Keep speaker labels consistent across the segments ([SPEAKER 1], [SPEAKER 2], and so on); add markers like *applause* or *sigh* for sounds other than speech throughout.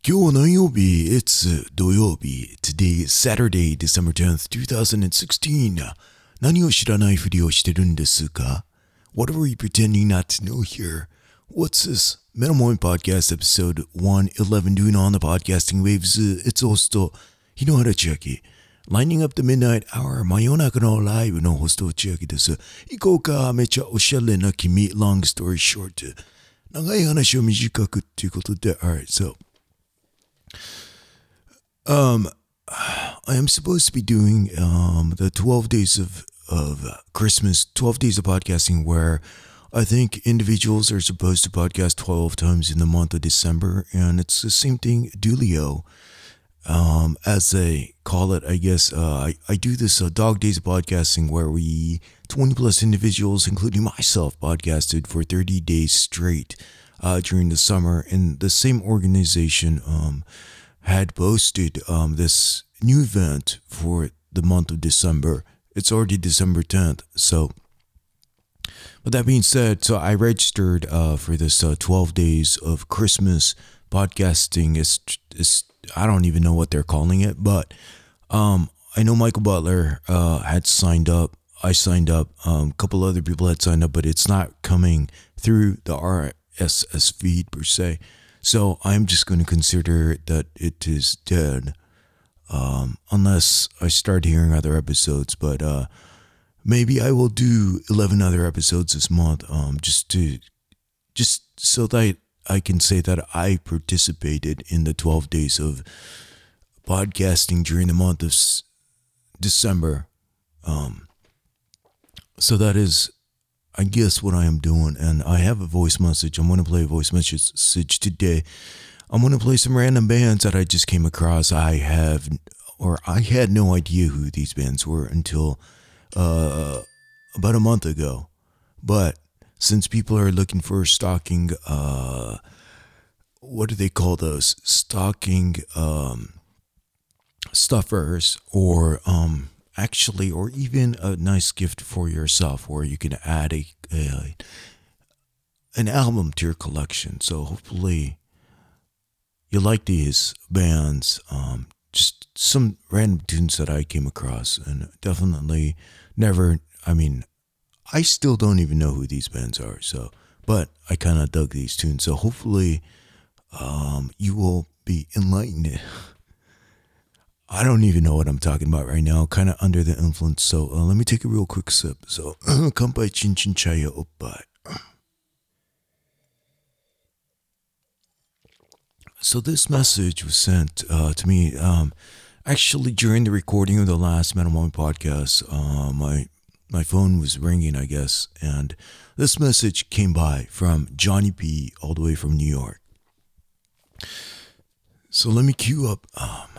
[SPEAKER 1] 今日何曜日 It's 土曜日 Today is Saturday, December 10th, 2016何を知らないふりをしてるんですか What are we pretending not to know here? What's this? Metal Moment Podcast Episode 111 doing on the podcasting waves. It's also 日野原千秋 Lining up the midnight hour 真夜中のライブのホスト千秋です。行こうかめちゃおしゃれな君 Long story short 長い話を短くっていうことで Alright, so um, I am supposed to be doing um the 12 days of of Christmas, 12 days of podcasting where I think individuals are supposed to podcast 12 times in the month of December and it's the same thing Dulio. Um as they call it I guess uh I, I do this uh, dog days of podcasting where we 20 plus individuals including myself podcasted for 30 days straight uh during the summer and the same organization um had posted um, this new event for the month of December. It's already December 10th. So, But that being said, so I registered uh, for this uh, 12 days of Christmas podcasting. It's, it's, I don't even know what they're calling it, but um, I know Michael Butler uh, had signed up. I signed up. Um, a couple other people had signed up, but it's not coming through the RSS feed per se. So I'm just going to consider that it is dead, um, unless I start hearing other episodes. But uh, maybe I will do 11 other episodes this month, um, just to, just so that I can say that I participated in the 12 days of podcasting during the month of December. Um, so that is I guess what I am doing, and I have a voice message. I'm going to play a voice message today. I'm going to play some random bands that I just came across. I have, or I had no idea who these bands were until uh, about a month ago. But since people are looking for stocking, uh, what do they call those? Stocking um, stuffers or um, actually, or even a nice gift for yourself where you can add a, a an album to your collection. So hopefully you like these bands. Um, just some random tunes that I came across, and definitely never. I mean, I still don't even know who these bands are. So, but I kind of dug these tunes. So hopefully, um, you will be enlightened. *laughs* I don't even know what I'm talking about right now. Kind of under the influence. So uh, let me take a real quick sip. So, *clears throat* kampai chin chin chaya oppai. So this message was sent uh, to me um, actually during the recording of the last Metal Moment podcast. Uh, my my phone was ringing, I guess, and this message came by from Johnny P, all the way from New York. So let me cue up. Um,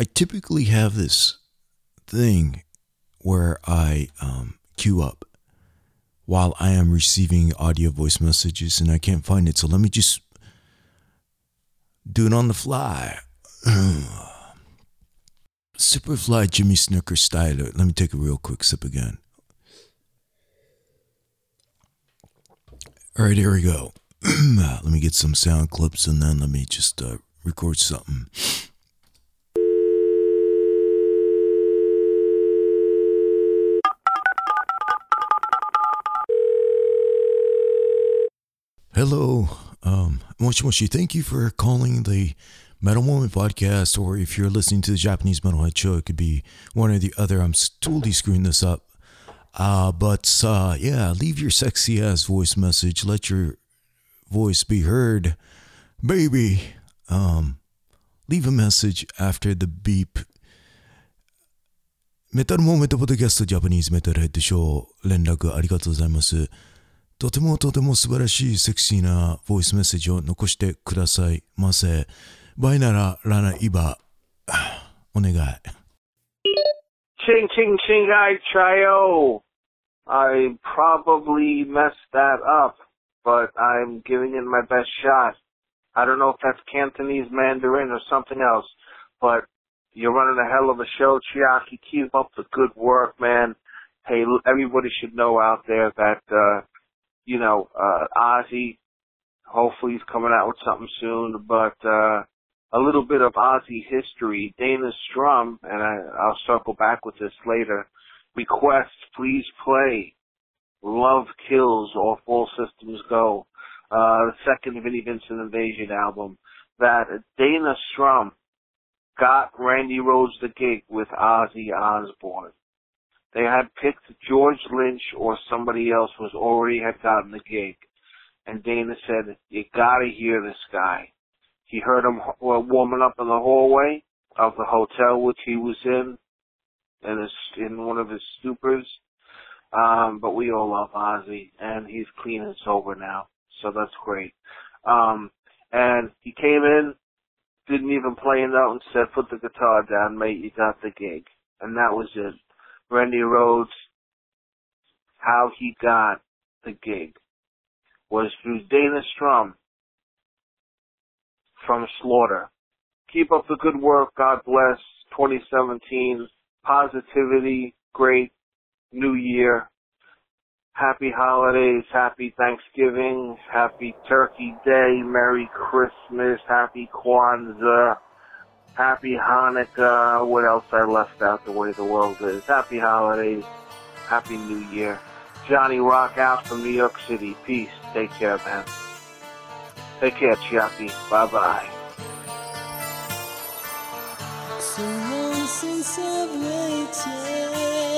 [SPEAKER 1] I typically have this thing where I um, queue up while I am receiving audio voice messages and I can't find it. So let me just do it on the fly. *clears throat* Superfly Jimmy Snooker Styler. Let me take a real quick sip again. All right, here we go. *clears throat* let me get some sound clips and then let me just uh, record something. Hello, um, Moshi Moshi. Thank you for calling the Metal Moment podcast, or if you're listening to the Japanese Metalhead show, it could be one or the other. I'm totally screwing this up. Uh, but uh, yeah, leave your sexy ass voice message. Let your voice be heard, baby. Um, leave a message after the beep. メタルモーメントポッドキャストジャパニーズメタルヘッドショー連絡ありがとうございます。 とてもとても素晴らしいセクシーなボイスメッセージを残してくださいませ。バイナララナイバ、お願い。
[SPEAKER 2] Ching ching ching I trio. *sighs* I probably messed that up, but I'm giving it my best shot. I don't know if that's Cantonese Mandarin or something else, but you're running a hell of a show, Chiaki. Keep up the good work, man. Hey, everybody should know out there that, uh, you know, uh, Ozzy Hopefully he's coming out with something soon. But uh, a little bit of Ozzy history. Dana Strum, and I, I'll circle back with this later. Request, please play. Love Kills off All Systems Go. Uh, the second Vinnie Vincent Invasion album. That Dana Strum got Randy Rhoads the gig with Ozzy Osbourne. They had picked George Lynch or somebody else was already had gotten the gig. And Dana said, you gotta hear this guy. He heard him warming up in the hallway of the hotel which he was in, in his, in one of his stupors. Um, but we all love Ozzy, and he's clean and sober now, so that's great. Um, and he came in, didn't even play a note, and said, "Put the guitar down, mate. You got the gig." And that was it. Randy Rhoads, how he got the gig was through Dana Strum from Slaughter. Keep up the good work. God bless. 2017. Positivity. Great. New Year. Happy holidays. Happy Thanksgiving. Happy Turkey Day. Merry Christmas. Happy Kwanzaa. Happy Hanukkah. What else I left out the way the world is? Happy holidays. Happy New Year. Johnny Rock out from New York City. Peace. Take care, man. Take care, Chiaki. Bye bye. So since I've waited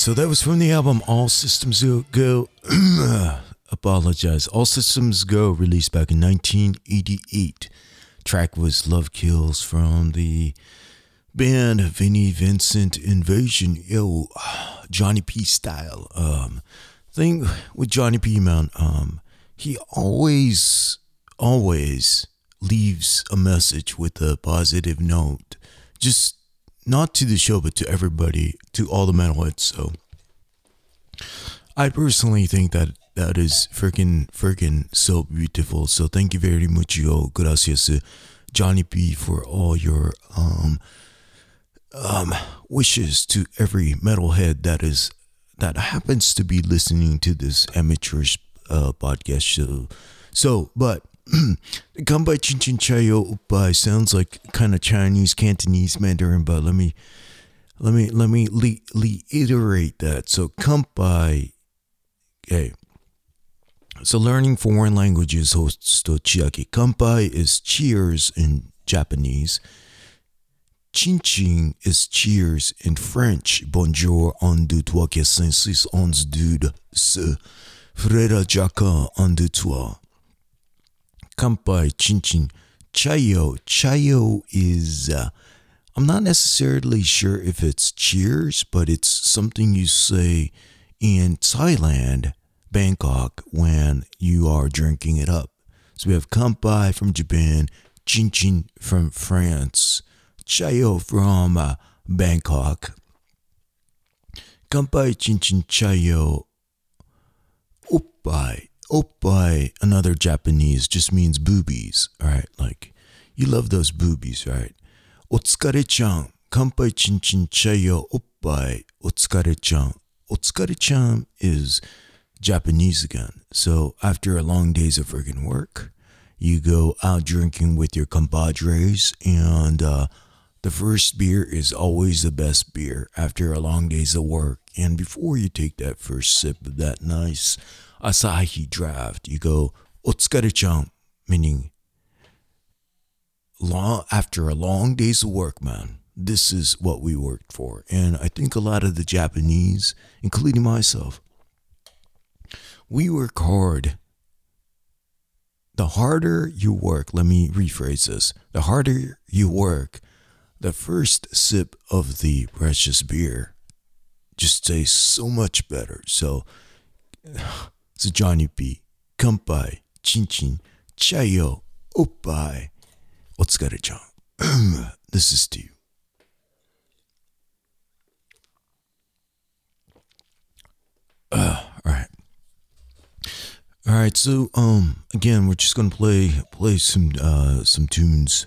[SPEAKER 1] so that was from the album All Systems Go. *clears throat* Apologize. All Systems Go, released back in 1988. Track was Love Kills from the band Vinnie Vincent Invasion. Yo, Johnny P style. Um, thing with Johnny P, man, um, he always, always leaves a message with a positive note. Just not to the show, but to everybody, to all the metalheads. So I personally think that that is freaking, freaking so beautiful. So thank you very much, yo. Gracias, Johnny P, for all your um um wishes to every metalhead that is that happens to be listening to this amateurish uh, podcast show. So, but *clears throat* Kanpai Chin Chin Chayo Upai sounds like kind of Chinese, Cantonese, Mandarin, but let me let me let me reiterate that. So Kanpai, okay. So learning foreign languages hosts to chiaki. Kanpai is cheers in Japanese. Chin Chin is cheers in French. Bonjour, on deux, trois, quatre, cinq, six, onze, deux, ce. Frère Jacques, on deux, trois. Kampai, Chin Chin. Chayo. Chayo is, uh, I'm not necessarily sure if it's cheers, but it's something you say in Thailand, Bangkok, when you are drinking it up. So we have Kampai from Japan, Chin Chin from France, Chayo from uh, Bangkok. Kampai Chin Chin Chayo Oppai. Oppai, another Japanese, just means boobies, right? Like, you love those boobies, right? Otsukare-chan. Kampai Chin Chin Chayo Oppai. Otsukare-chan. Otsukare-chan is Japanese again. So after a long days of friggin' work, you go out drinking with your compadres and uh, the first beer is always the best beer after a long days of work. And before you take that first sip of that nice Asahi draft, you go otsukare-chan, meaning long after a long days of work, man. This is what we worked for. And I think a lot of the Japanese, including myself, we work hard. The harder you work, let me rephrase this. The harder you work, the first sip of the precious beer just tastes so much better. So, *sighs* it's Johnny P. Kampai, Chin Chin, Chayo, Oppai, Otsukare-chan. *clears throat* this is Steve. Uh, *sighs* all right. All right, so um again, we're just gonna play play some uh some tunes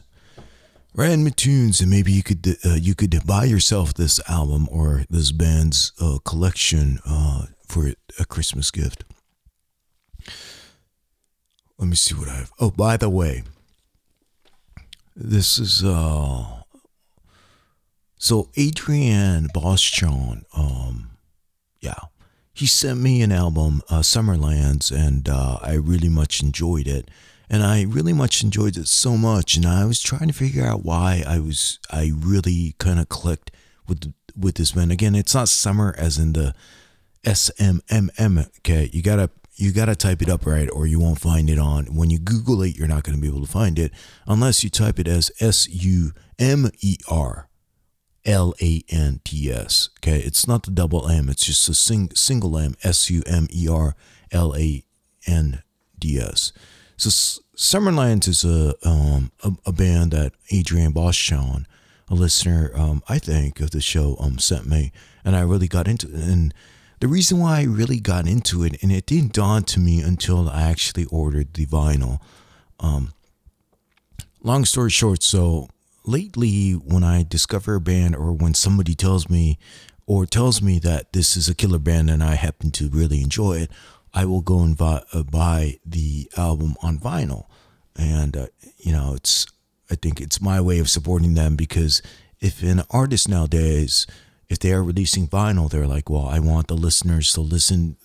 [SPEAKER 1] random tunes and maybe you could uh, you could buy yourself this album or this band's uh, collection uh, for a Christmas gift. Let me see what I have. Oh, by the way, this is uh so Adrian Boschon, um yeah. He sent me an album, uh, Sumerlands, and uh, I really much enjoyed it and I really much enjoyed it so much. And I was trying to figure out why I was I really kind of clicked with with this band. Again, it's not summer as in the S M M M. Okay, you gotta you gotta type it up right, or you won't find it on. When you Google it, you're not gonna be able to find it unless you type it as S U M E R. L A N T S. Okay, it's not the double M, it's just a sing, single M, S U M E R L A N D S. So Sumerlands is a, um, a, a band that Adrian Boschon, a listener, um, I think, of the show, um, sent me, and I really got into it. And the reason why I really got into it, and it didn't dawn to me until I actually ordered the vinyl. Um, long story short, so lately when I discover a band or when somebody tells me or tells me that this is a killer band and I happen to really enjoy it, I will go and buy, uh, buy the album on vinyl. And, uh, you know, it's, I think it's my way of supporting them because if an artist nowadays, if they are releasing vinyl, they're like, well, I want the listeners to listen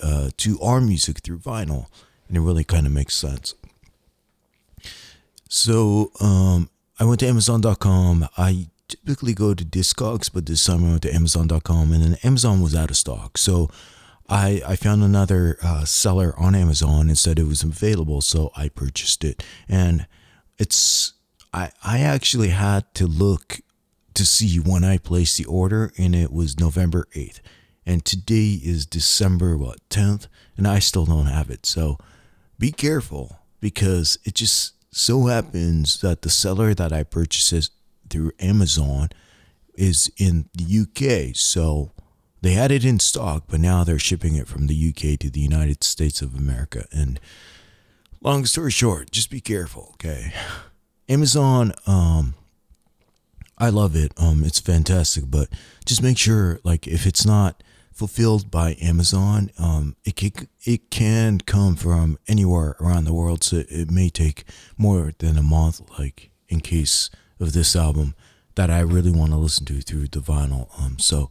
[SPEAKER 1] uh, to our music through vinyl. And it really kind of makes sense. So um, I went to Amazon.com. I typically go to Discogs, but this time I went to Amazon.com, and then Amazon was out of stock. So I I found another uh, seller on Amazon and said it was available, so I purchased it. And it's I I actually had to look to see when I placed the order, and it was November eighth, and today is December what tenth, and I still don't have it. So be careful because it just so happens that the seller that I purchased it through Amazon is in the UK. So they had it in stock, but now they're shipping it from the UK to the United States of America. And long story short, just be careful, okay? Amazon, um, I love it. Um, it's fantastic, but just make sure, like, if it's not fulfilled by Amazon, um, it can, it can come from anywhere around the world, so it may take more than a month. Like in case of this album that I really want to listen to through the vinyl. Um, so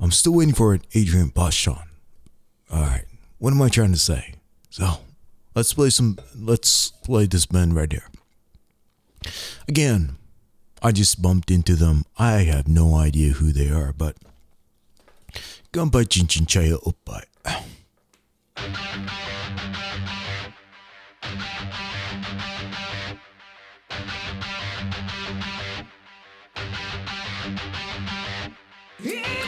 [SPEAKER 1] I'm still waiting for an Adrian Bashan. All right, what am I trying to say? So let's play some. Let's play this band right here. Again, I just bumped into them. I have no idea who they are, but Oppai. Yeah!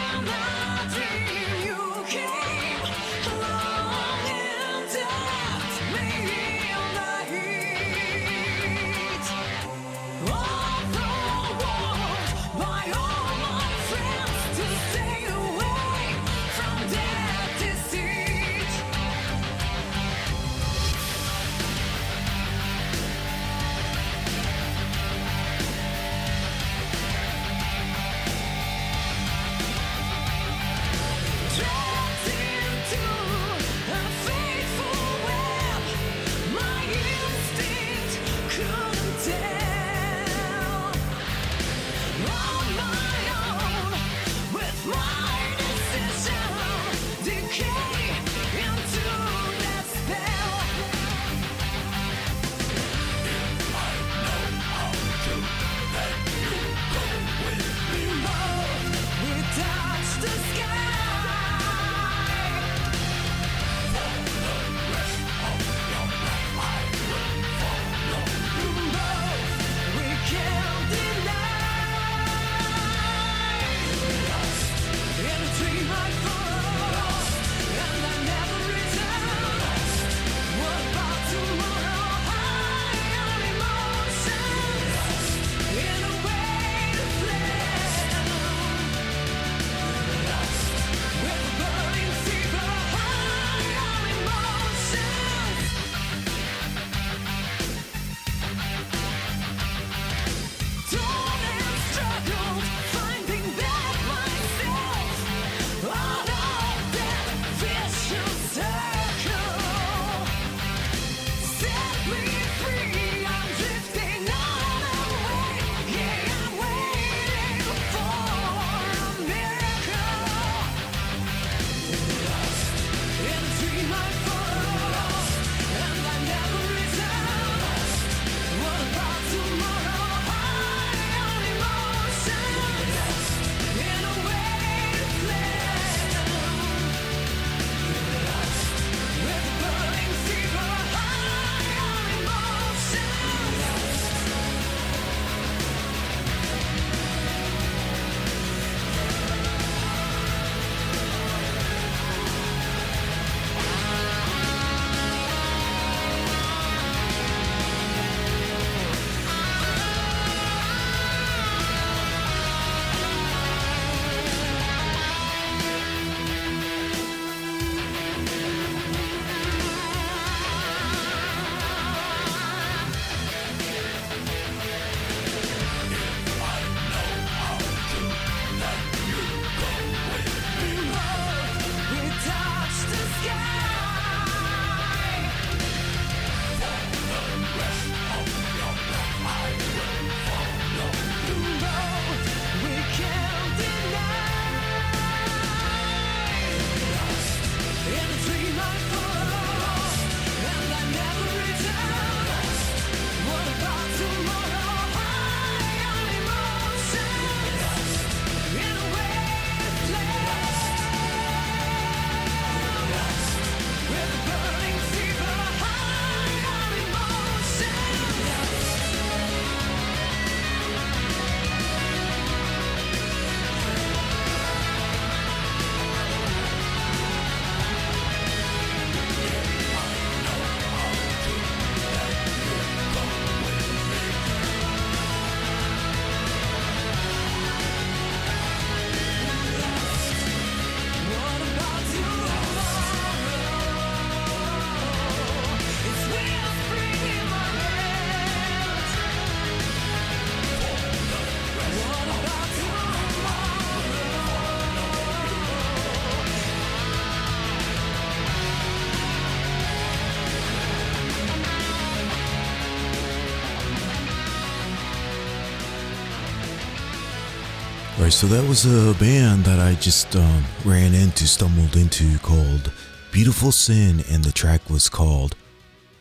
[SPEAKER 1] so that was a band that I just um, ran into, stumbled into called Beautiful Sin, and the track was called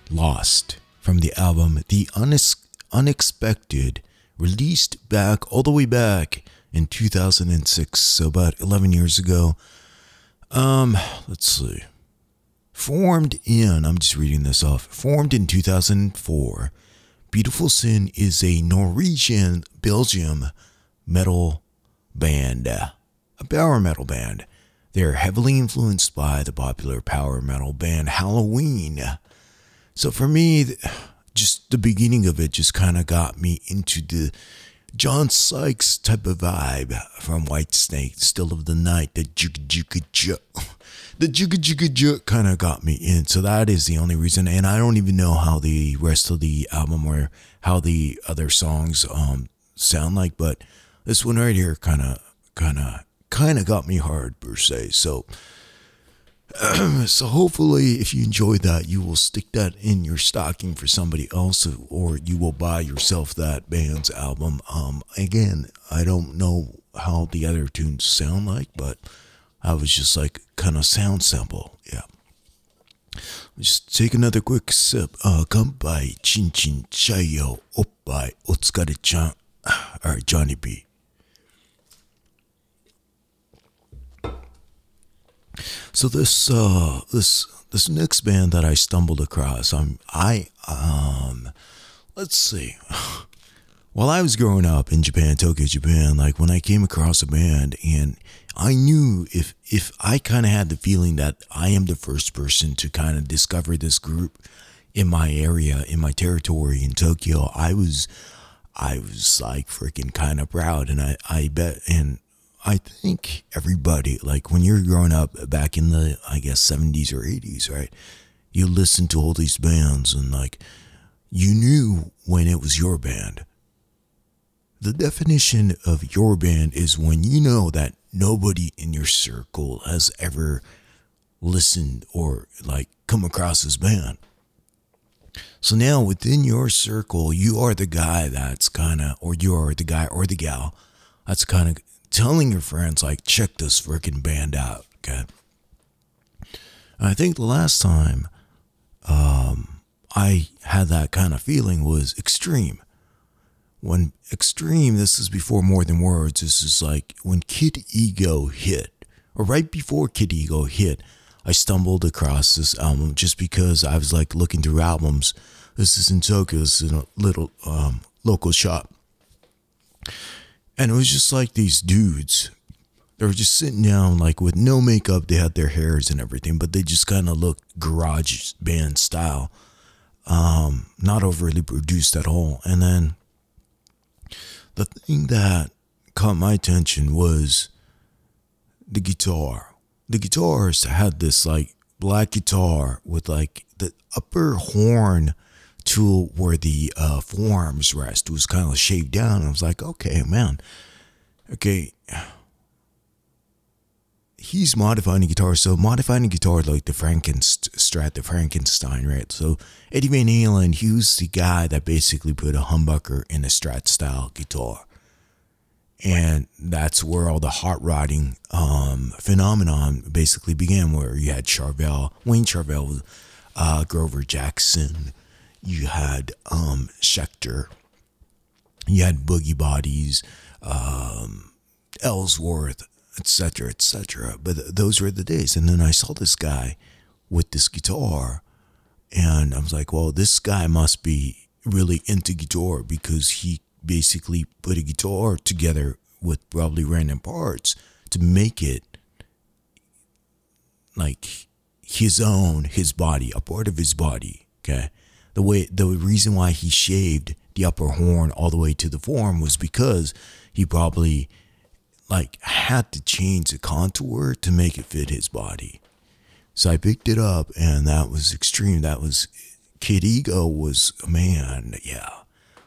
[SPEAKER 1] Lost from the album The Unexpected, released back all the way back in 2006, so about 11 years ago. Um, let's see. Formed in, I'm just reading this off, formed in 2004, Beautiful Sin is a Norwegian Belgium metal band, a power metal band. They're heavily influenced by the popular power metal band Helloween. So for me, just the beginning of it just kind of got me into the John Sykes type of vibe from Whitesnake, Still of the Night, the jugga jugga juk. The jugga jugga juk kind of got me in. So that is the only reason. And I don't even know how the rest of the album or how the other songs um sound like, but this one right here kind of kind of kind of got me hard per se. So *clears throat* so hopefully if you enjoyed that you will stick that in your stocking for somebody else or you will buy yourself that band's album. Um again i don't know how the other tunes sound like but i was just like kind of sound sample. Yeah. Just take another quick sip. Uh by chin chin chayo. Oppai otsukare chan *sighs* all right johnny b So this uh this this next band that I stumbled across, I'm I um let's see. *sighs* While I was growing up in Japan, Tokyo, Japan, like when I came across a band and I knew if if I kind of had the feeling that I am the first person to kind of discover this group in my area, in my territory in Tokyo, I was I was like freaking kind of proud and I I bet and I think everybody, like when you're growing up back in the, I guess, 70s or 80s, right? You listen to all these bands and like you knew when it was your band. The definition of your band is when you know that nobody in your circle has ever listened or like come across this band. So now within your circle, you are the guy that's kind of, or you are the guy or the gal that's kind of telling your friends, like, check this freaking band out, okay? I think the last time um, I had that kind of feeling was Extreme. When Extreme, this is before More Than Words, this is like when Kid Ego hit, or right before Kid Ego hit, I stumbled across this album just because I was like looking through albums. This is in Tokyo, this is in a little um, local shop. And it was just like these dudes. They were just sitting down, like with no makeup. They had their hairs and everything, but they just kind of looked garage band style. Um, not overly produced at all. And then the thing that caught my attention was the guitar. The guitarist had this like black guitar with like the upper horn to where the uh, forearms rest was kind of shaved down. I was like, okay, man, okay. He's modifying the guitar, so modifying the guitar like the Frankenstrat, the Frankenstein, right? So Eddie Van Halen, he was the guy that basically put a humbucker in a Strat style guitar, and that's where all the hot rodding um, phenomenon basically began. Where you had Charvel, Wayne Charvel, uh, Grover Jackson, you had um, Schecter, you had Boogie Bodies, um, Ellsworth, etc., etc. But those were the days. And then I saw this guy with this guitar, and I was like, well, this guy must be really into guitar because he basically put a guitar together with probably random parts to make it like his own, his body, a part of his body. Okay the way the reason why he shaved the upper horn all the way to the forearm was because he probably like had to change the contour to make it fit his body. So I picked it up and that was extreme. That was Kid Ego was man, yeah.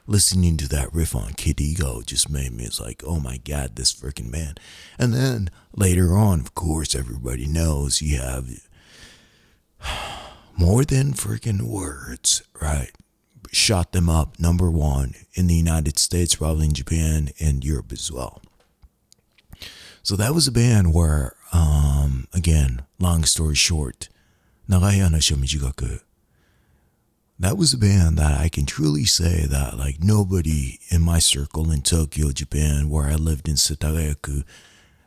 [SPEAKER 1] Listening to that riff on Kid Ego just made me it's like, oh my god, this freaking man. And then later on, of course, everybody knows you have more than freaking words, right? Shot them up, number one, in the United States, probably in Japan and Europe as well. So that was a band where, um, again, long story short, Nagayana Shomijigaku. That was a band that I can truly say that like nobody in my circle in Tokyo, Japan, where I lived in Setareku,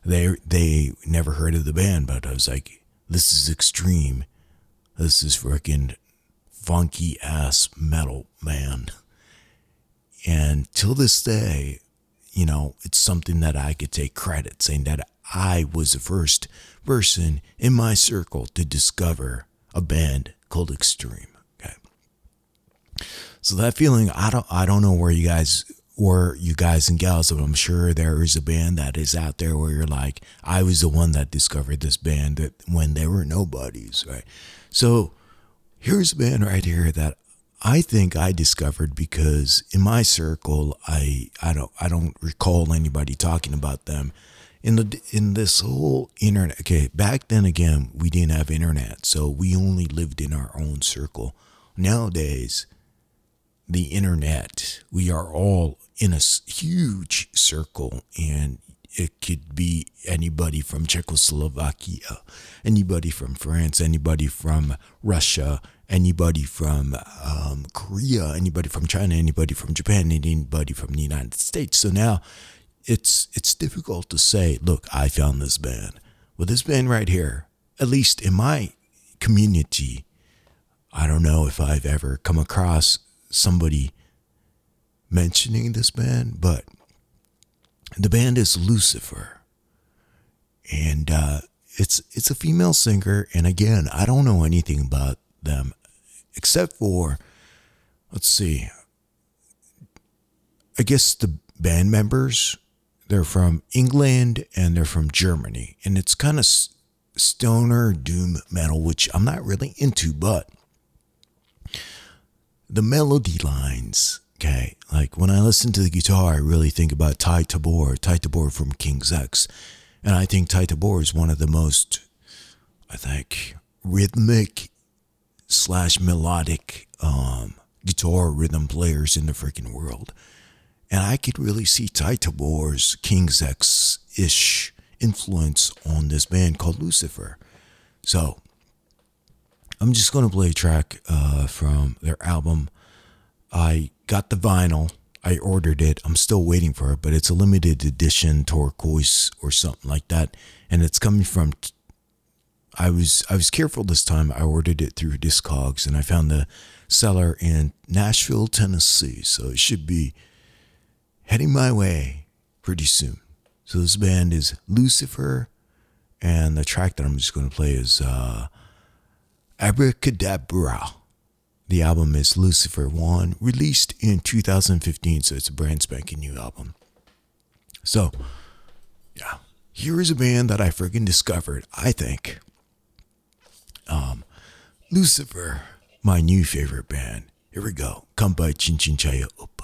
[SPEAKER 1] they they never heard of the band, but I was like, this is extreme this is freaking funky ass metal, man. And till this day, you know, it's something that I could take credit saying that I was the first person in my circle to discover a band called Extreme. Okay. So that feeling, I don't, I don't know where you guys were, you guys and gals, I'm sure there is a band that is out there where you're like, I was the one that discovered this band that when they were nobodies, right? So here's a band right here that I think I discovered because in my circle, I, I don't, I don't recall anybody talking about them in the in this whole internet okay back then again we didn't have internet so we only lived in our own circle nowadays the internet. We are all in a huge circle, and it could be anybody from Czechoslovakia, anybody from France, anybody from Russia, anybody from um, Korea, anybody from China, anybody from Japan, anybody from the United States. So now it's it's difficult to say, look, I found this band. Well, this band right here, at least in my community, I don't know if I've ever come across somebody mentioning this band, but the band is Lucifer, and uh, it's it's a female singer. And again, I don't know anything about them except for let's see. I guess the band members they're from England and they're from Germany, and it's kind of stoner doom metal, which I'm not really into, but the melody lines, okay, like when I listen to the guitar, I really think about Ty Tabor, Ty Tabor from King's X. And I think Ty Tabor is one of the most, I think, rhythmic slash melodic um, guitar rhythm players in the freaking world. And I could really see Ty Tabor's King's X ish influence on this band called Lucifer. So I'm just going to play a track uh, from their album. I got the vinyl. I ordered it. I'm still waiting for it, but it's a limited edition turquoise or something like that, and it's coming from. I was I was careful this time. I ordered it through Discogs, and I found the seller in Nashville, Tennessee. So it should be heading my way pretty soon. So this band is Lucifer, and the track that I'm just going to play is uh, Abracadabra. The album is Lucifer 1, released in 2015, so it's a brand spanking new album. So, yeah, here is a band that I friggin' discovered, I think. Um, Lucifer, my new favorite band. Here we go. Come by Chin Chin Chaya Oppai.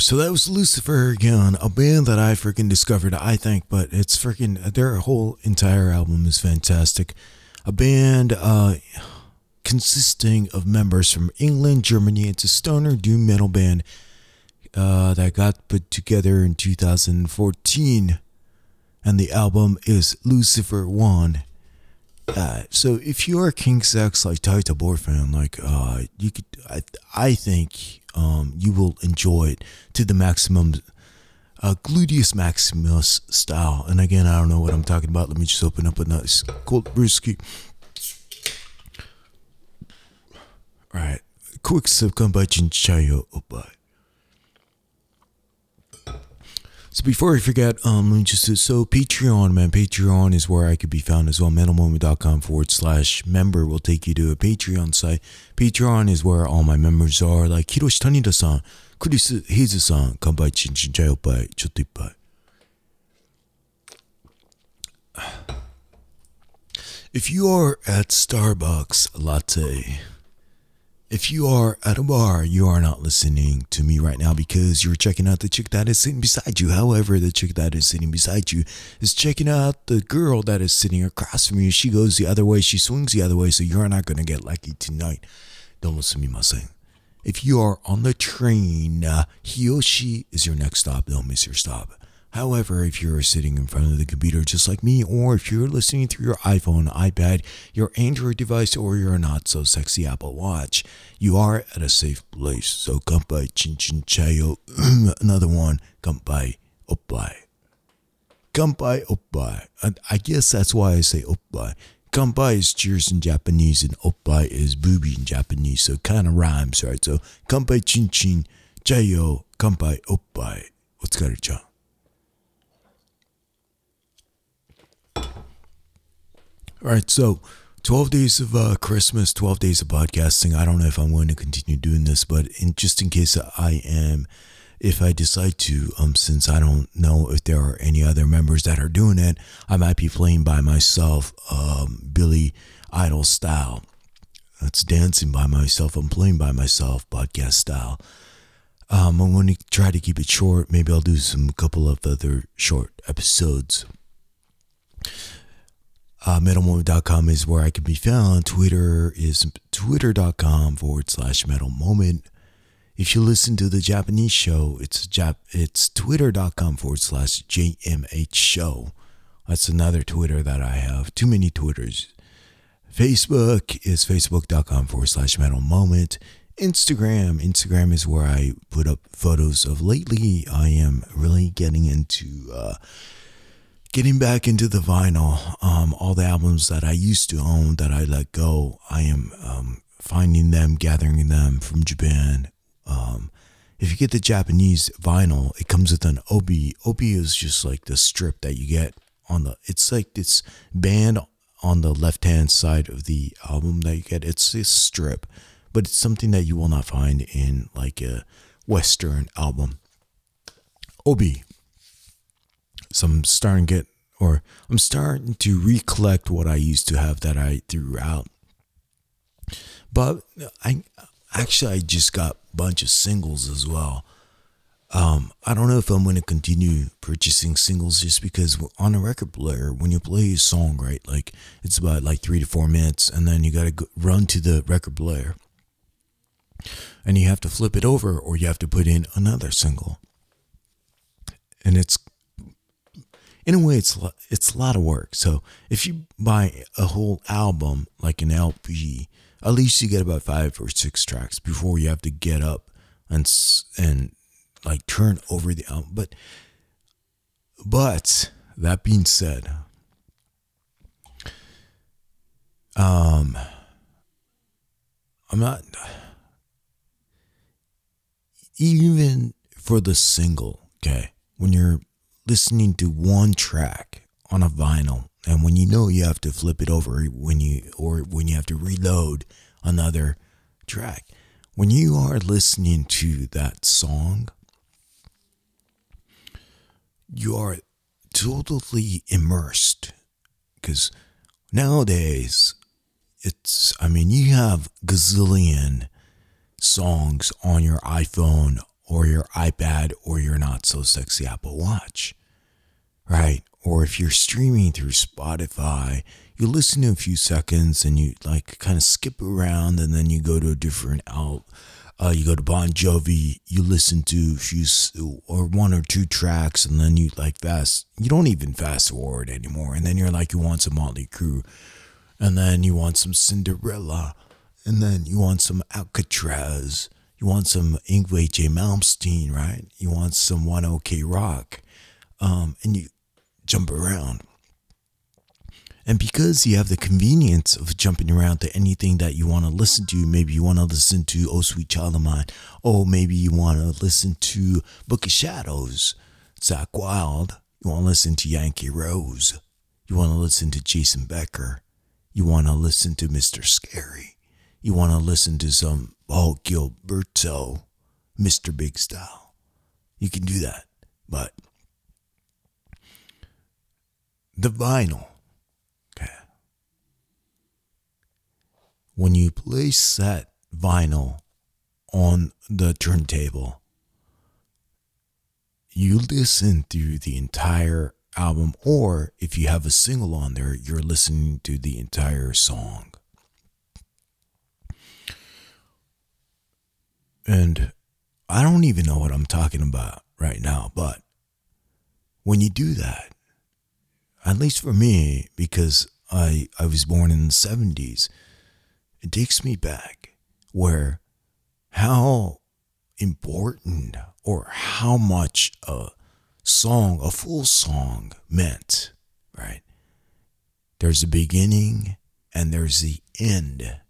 [SPEAKER 1] So that was Lucifer again, a band that I freaking discovered, I think, but it's freaking their whole entire album is fantastic. A band uh, consisting of members from England, Germany. It's a stoner doom metal band uh, that got put together in 2014, and the album is Lucifer One. Uh, so if you're a King Sex like Tight Tabor fan, like uh, you could, I, I think um, you will enjoy it to the maximum uh, gluteus maximus style. And again, I don't know what I'm talking about. Let me just open up a nice cold brewski. All right, quick sip kombucha chayo. Oh, So before I forget, um, let me just so Patreon, man. Patreon is where I could be found as well. Metalmoment.com forward slash member will take you to a Patreon site. Patreon is where all my members are, like Hiroshi Tanida-san, Chris Heizu-san, kanpai chin chin chai chotto. If you are at Starbucks latte if you are at a bar, you are not listening to me right now because you're checking out the chick that is sitting beside you. However, the chick that is sitting beside you is checking out the girl that is sitting across from you. She goes the other way, she swings the other way, so you're not going to get lucky tonight. Don't listen to me, my son. If you are on the train, uh, he or she is your next stop. Don't miss your stop. However, if you're sitting in front of the computer just like me, or if you're listening through your iPhone, iPad, your Android device, or your not so sexy Apple Watch, you are at a safe place. So come by Chin Chin Chayo. *clears throat* Another one, come by Oppai. Come by Oppai. I guess that's why I say Oppai. Kampai is cheers in Japanese and oppai is booby in Japanese, so kind of rhymes, right? So kampai chin chin, chayo, kampai oppai. Otsukarecha. All right, so 12 days of uh, Christmas, 12 days of podcasting. I don't know if I'm going to continue doing this, but in just in case I am, if I decide to, um, since I don't know if there are any other members that are doing it, I might be playing by myself, um, Billy Idol style. That's dancing by myself. I'm playing by myself, podcast style. Um, I'm going to try to keep it short. Maybe I'll do some couple of other short episodes. Uh, metalmoment.com is where I can be found. Twitter is twitter.com forward slash metal moment. If you listen to the Japanese show, it's Jap- it's twitter.com forward slash JMH show. That's another Twitter that I have. Too many Twitters. Facebook is facebook.com forward slash metal moment. Instagram. Instagram is where I put up photos of lately. I am really getting into uh, getting back into the vinyl, um, all the albums that I used to own that I let go, I am um, finding them, gathering them from Japan. Um, if you get the Japanese vinyl, it comes with an obi. Obi is just like the strip that you get on the. It's like this band on the left hand side of the album that you get. It's a strip, but it's something that you will not find in like a Western album. Obi so I'm starting to get, or I'm starting to recollect what I used to have that I threw out. But I actually I just got a bunch of singles as well. Um, I don't know if I'm going to continue purchasing singles just because on a record player, when you play a song, right, like it's about like three to four minutes, and then you got to run to the record player, and you have to flip it over, or you have to put in another single, and it's in a way it's it's a lot of work. So if you buy a whole album like an lp at least you get about five or six tracks before you have to get up and and like turn over the album. But but that being said um i'm not even for the single okay when you're listening to one track on a vinyl and when you know you have to flip it over when you or when you have to reload another track when you are listening to that song you are totally immersed because nowadays it's i mean you have gazillion songs on your iphone or your iPad or your not so sexy Apple Watch, right? Or if you're streaming through Spotify, you listen to a few seconds and you like kind of skip around and then you go to a different out. Uh, you go to Bon Jovi, you listen to few or one or two tracks, and then you like fast. You don't even fast forward anymore, and then you're like, you want some Motley Crue, and then you want some Cinderella, and then you want some Alcatraz, you want some Yngwie J. Malmsteen, right? You want some One OK Rock, um, and you jump around. And because you have the convenience of jumping around to anything that you want to listen to, maybe you want to listen to Oh Sweet Child of Mine, or maybe you want to listen to Book of Shadows, Zakk Wylde, you want to listen to Yankee Rose, you want to listen to Jason Becker, you want to listen to Mr. Scary, you want to listen to some Paul Gilberto, Mr. Big Style. You can do that, but the vinyl when you place that vinyl on the turntable, you listen through the entire album, or if you have a single on there, you're listening to the entire song. And I don't even know what I'm talking about right now, but when you do that, at least for me, because I, I was born in the 70s, it takes me back where how important or how much a song, a full song meant, right? There's a beginning and there's the end.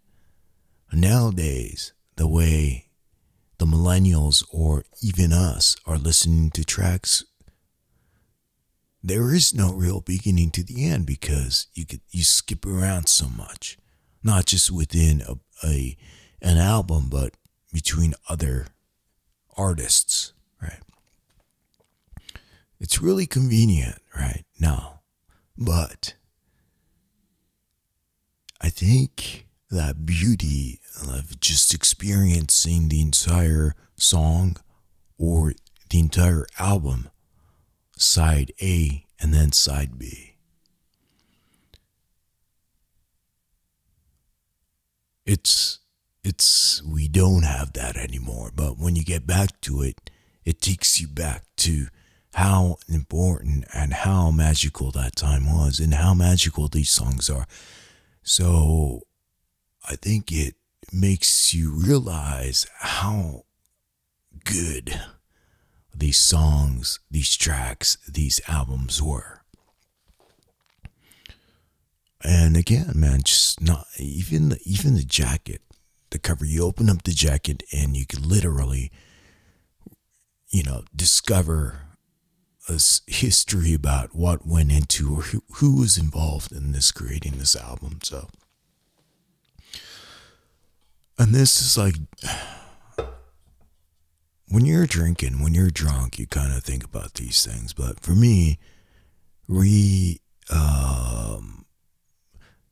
[SPEAKER 1] Nowadays, the way the millennials or even us are listening to tracks, there is no real beginning to the end because you could you skip around so much not just within a, a an album, but between other artists, right? It's really convenient right now, but I think that beauty of just experiencing the entire song or the entire album, side A and then side B. It's it's we don't have that anymore but when you get back to it it takes you back to how important and how magical that time was and how magical these songs are. So i think it makes you realize how good these songs these tracks these albums were and again, man, just not even the, even the jacket, the cover. You open up the jacket and you could literally, you know, discover a history about what went into or who, who was involved in this creating this album. So, and this is like when you're drinking, when you're drunk, you kind of think about these things. But for me, re um,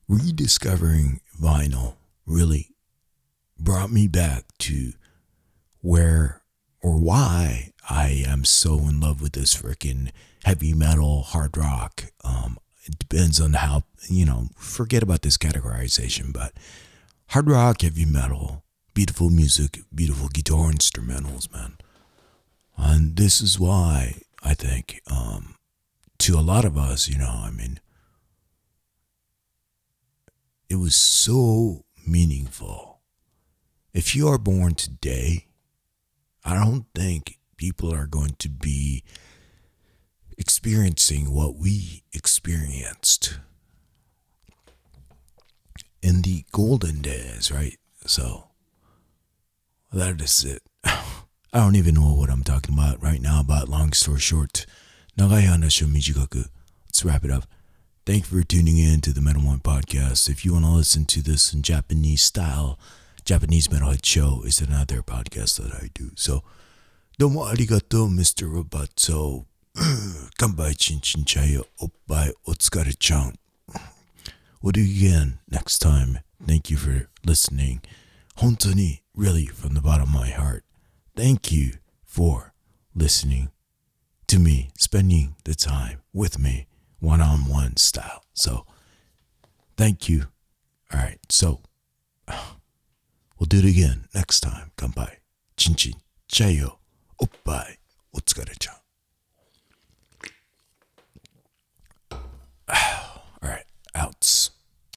[SPEAKER 1] rediscovering vinyl really brought me back to where or why I am so in love with this freaking heavy metal, hard rock. Um, it depends on how, you know, forget about this categorization, but hard rock, heavy metal, beautiful music, beautiful guitar instrumentals, man. And this is why I think, um, to a lot of us, you know, I mean, it was so meaningful. If you are born today, I don't think people are going to be experiencing what we experienced in the golden days, right? So that is it. *laughs* I don't even know what I'm talking about right now, but long story short, let's wrap it up. Thank you for tuning in to the Metal Moment Podcast. If you want to listen to this in Japanese style, Japanese Metalhead Show is another podcast that I do. So, domo arigato, Mr. Roboto. *clears throat* Kanbai chin chin chayo, oppai otsukare chan. We'll do again next time. Thank you for listening. 本当に really from the bottom of my heart, thank you for listening to me, spending the time with me one on one style. So, thank you. All right. So, *sighs* we'll do it again next time. Come by. Chin chin. Chayo. Oppai. Otsukarechan. *sighs* All right. Outs.